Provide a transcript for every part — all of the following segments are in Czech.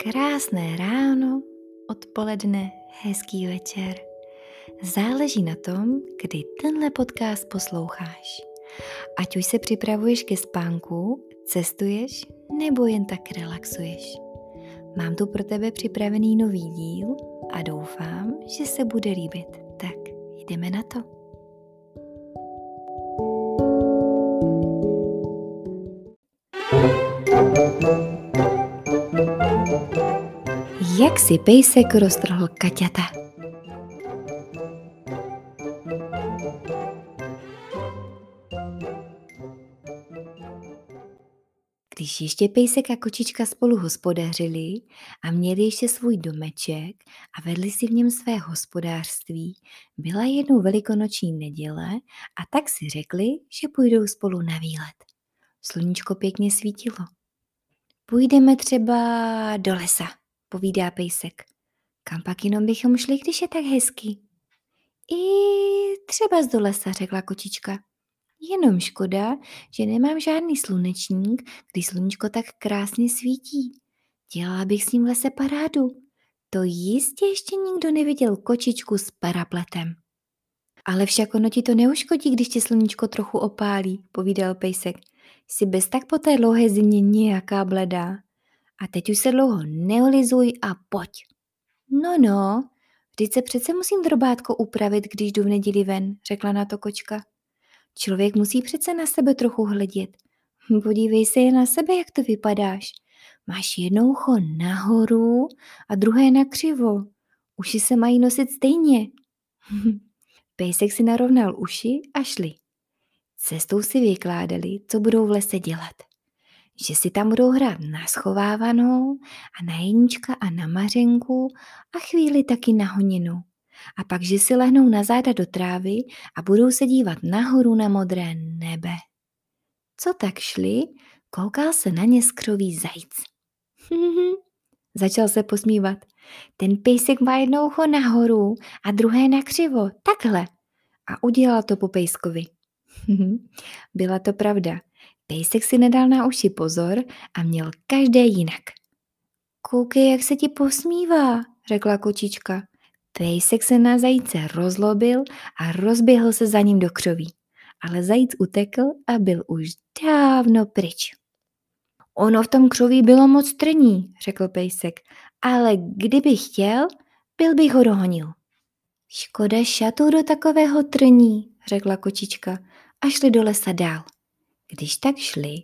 Krásné ráno, odpoledne, hezký večer. Záleží na tom, kdy tenhle podcast posloucháš. Ať už se připravuješ ke spánku, cestuješ nebo jen tak relaxuješ. Mám tu pro tebe připravený nový díl a doufám, že se bude líbit. Tak jdeme na to. Jak si pejsek roztrhl kaťata? Když ještě pejsek a kočička spolu hospodařili a měli ještě svůj domeček a vedli si v něm své hospodářství, byla jednou velikonoční neděle a tak si řekli, že půjdou spolu na výlet. Sluníčko pěkně svítilo. Půjdeme třeba do lesa, povídá pejsek. Kam pak jenom bychom šli, když je tak hezký? I třeba z do lesa, řekla kočička. Jenom škoda, že nemám žádný slunečník, když sluníčko tak krásně svítí. Dělala bych s ním v lese parádu. To jistě ještě nikdo neviděl kočičku s parapletem. Ale však ono ti to neuškodí, když tě sluníčko trochu opálí, povídal pejsek. Jsi bez tak po té dlouhé zimě nějaká bledá. A teď už se dlouho neolizuj a pojď. No no, vždyť se přece musím drobátko upravit, když jdu v neděli ven, řekla na to kočka. Člověk musí přece na sebe trochu hledět. Podívej se je na sebe, jak to vypadáš. Máš jedno ucho nahoru a druhé na křivo. Uši se mají nosit stejně. Pejsek si narovnal uši a šli. Cestou si vykládali, co budou v lese dělat. Že si tam budou hrát na schovávanou a na jednička a na mařenku a chvíli taky na honinu. A pak, že si lehnou na záda do trávy a budou se dívat nahoru na modré nebe. Co tak šli, koukal se na ně skrový zajíc. Začal se posmívat. Ten pejsek má jedno ucho nahoru a druhé na křivo, takhle. A udělal to po pejskovi. Byla to pravda. Pejsek si nedal na uši pozor a měl každé jinak. Koukej, jak se ti posmívá, řekla kočička. Pejsek se na zajíce rozlobil a rozběhl se za ním do křoví. Ale zajíc utekl a byl už dávno pryč. Ono v tom křoví bylo moc trní, řekl pejsek, ale kdyby chtěl, byl bych ho dohonil. Škoda šatu do takového trní, řekla kočička a šli do lesa dál. Když tak šli,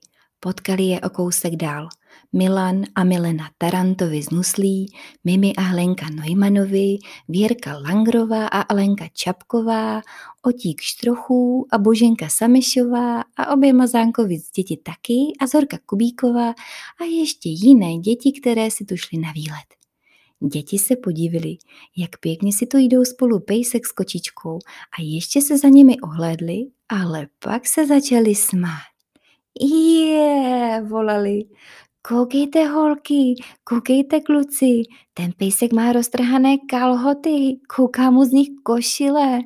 potkali je o kousek dál. Milan a Milena Tarantovi z Nuslí, Mimi a Hlenka Neumanovi, Věrka Langrová a Alenka Čapková, Otík Štrochů a Boženka Samešová a obě Mazánkovic děti taky a Zorka Kubíková a ještě jiné děti, které si tu šly na výlet. Děti se podívili, jak pěkně si to jdou spolu pejsek s kočičkou a ještě se za nimi ohlédli, ale pak se začali smát. Je, volali. Koukejte holky, koukejte kluci, ten pejsek má roztrhané kalhoty, kouká mu z nich košile.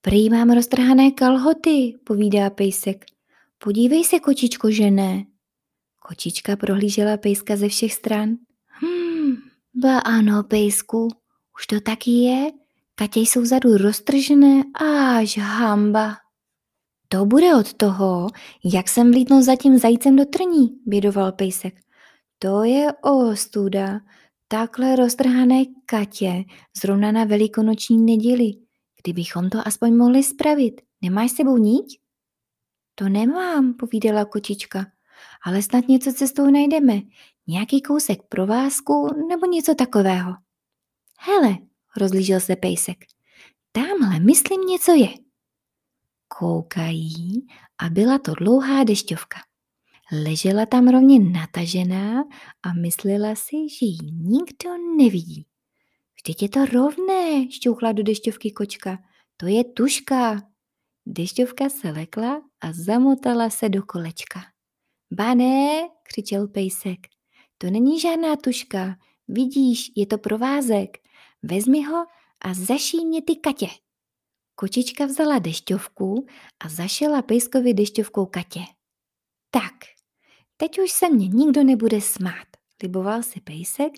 Prý mám roztrhané kalhoty, povídá pejsek. Podívej se, kočičko, že ne. Kočička prohlížela pejska ze všech stran. Ba ano, pejsku, už to taky je? Katě jsou vzadu roztržené, až hamba. To bude od toho, jak jsem vlítnul za tím zajícem do trní, bědoval pejsek. To je ostuda, takhle roztrhané Katě, zrovna na velikonoční neděli. Kdybychom to aspoň mohli spravit. Nemáš sebou niť? To nemám, povídala kočička, ale snad něco cestou najdeme. Nějaký kousek provázku nebo něco takového. Hele, rozlížel se pejsek, tamhle myslím něco je. Koukají a byla to dlouhá dešťovka. Ležela tam rovně natažená a myslela si, že ji nikdo nevidí. Vždyť je to rovné, šťouchla do dešťovky kočka. To je tuška. Dešťovka se lekla a zamotala se do kolečka. Bané, křičel pejsek, to není žádná tuška. Vidíš, je to provázek. Vezmi ho a zašij mě ty katě. Kočička vzala dešťovku a zašila pejskovi dešťovkou Katě. Tak, teď už se mě nikdo nebude smát, liboval si pejsek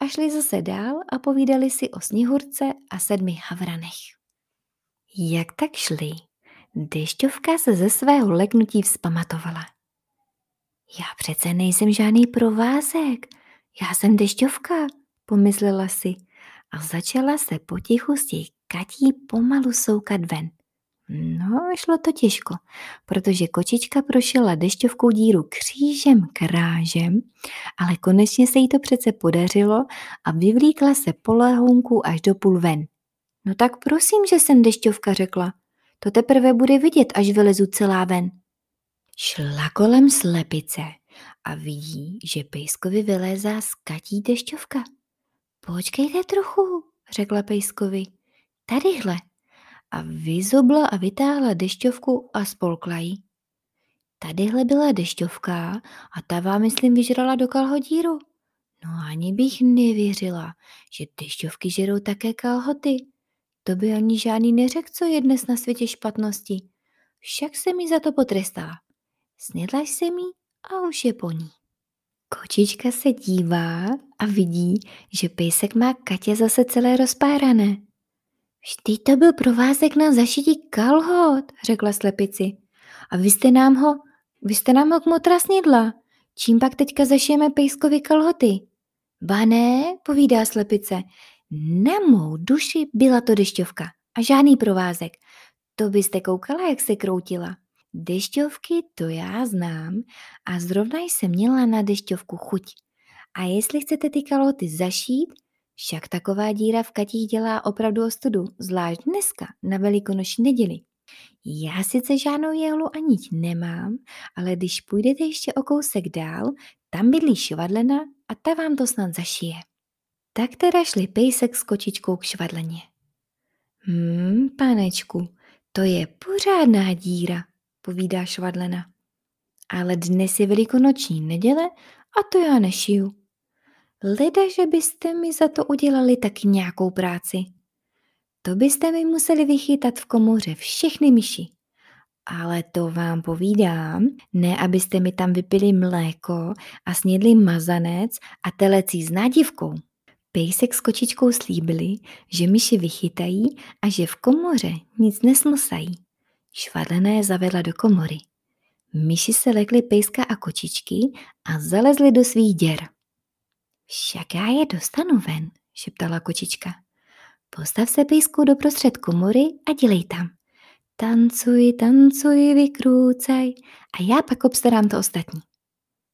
a šli zase dál a povídali si o sněhurce a sedmi havranech. Jak tak šli, dešťovka se ze svého leknutí vzpamatovala. Já přece nejsem žádný provázek, já jsem dešťovka, pomyslela si a začala se potichu z těch katí pomalu soukat ven. No, šlo to těžko, protože kočička prošla dešťovkou díru křížem krážem, ale konečně se jí to přece podařilo a vyvlíkla se po lehůnku až do půl ven. No tak prosím, že jsem dešťovka, řekla. To teprve bude vidět, až vylezu celá ven. Šla kolem slepice a vidí, že pejskovi vylézá z katí dešťovka. Počkejte trochu, řekla pejskovi. Tadyhle. A vyzobla a vytáhla dešťovku a spolkla ji. Tadyhle byla dešťovka a ta vám, myslím, vyžrala do kalhodíru. No ani bych nevěřila, že dešťovky žerou také kalhoty. To by ani žádný neřekl, co je dnes na světě špatnosti. Však se mi za to potrestala. Snědla jsem jí a už je po ní. Kočička se dívá a vidí, že pejsek má Katě zase celé rozpárané. Vždyť to byl provázek na zašití kalhot, řekla slepici. A vy jste nám ho, vy jste nám ho kmotra snědla. Čím pak teďka zašijeme pejskovi kalhoty? Ba ne, povídá slepice. Na mou duši byla to dešťovka a žádný provázek. To byste koukala, jak se kroutila. Dešťovky to já znám a zrovna jsem měla na dešťovku chuť. A jestli chcete ty kalhoty zašít, však taková díra v katích dělá opravdu ostudu, zvlášť dneska na velikonoční neděli. Já sice žádnou jehlu a niť nemám, ale když půjdete ještě o kousek dál, tam bydlí švadlena a ta vám to snad zašije. Tak teda šli pejsek s kočičkou k švadleně. Hmm, panečku, to je pořádná díra, povídá švadlena. Ale dnes je velikonoční neděle a to já nešiju. Leda, že byste mi za to udělali taky nějakou práci. To byste mi museli vychytat v komoře všechny myši. Ale to vám povídám, ne abyste mi tam vypili mléko a snědli mazanec a telecí s nádivkou. Pejsek s kočičkou slíbili, že myši vychytají a že v komoře nic nesmusají. Švadlena je zavedla do komory. Myši se lekly pejska a kočičky a zalezly do svých děr. Však já je dostanu ven, šeptala kočička. Postav se pejsku do prostřed komory a dělej tam. Tancuj, tancuj, vykrůcej a já pak obstarám to ostatní.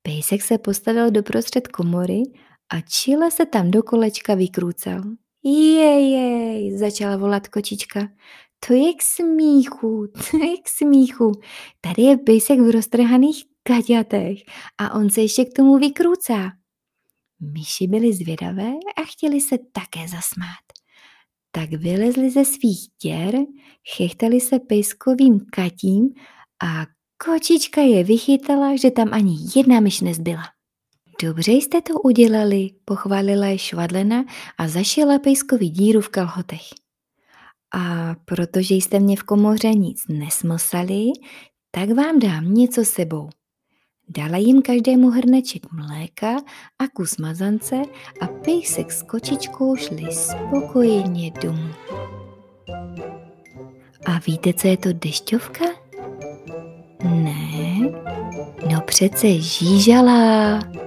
Pejsek se postavil do prostřed komory a čile se tam do kolečka vykrůcel. Jej, začala volat kočička. To je k smíchu, to je k smíchu. Tady je pejsek v roztrhaných kaťatech a on se ještě k tomu vykrůcá. Myši byly zvědavé a chtěli se také zasmát. Tak vylezli ze svých děr, chechtali se pejskovým katím a kočička je vychytala, že tam ani jedna myš nezbyla. Dobře jste to udělali, pochválila je švadlena a zašila pejskovi díru v kalhotech. A protože jste mě v komoře nic nesmosali, tak vám dám něco sebou. Dala jim každému hrneček mléka a kus mazance a pejsek s kočičkou šli spokojeně domů. A víte, co je to dešťovka? Ne, no přece žížala.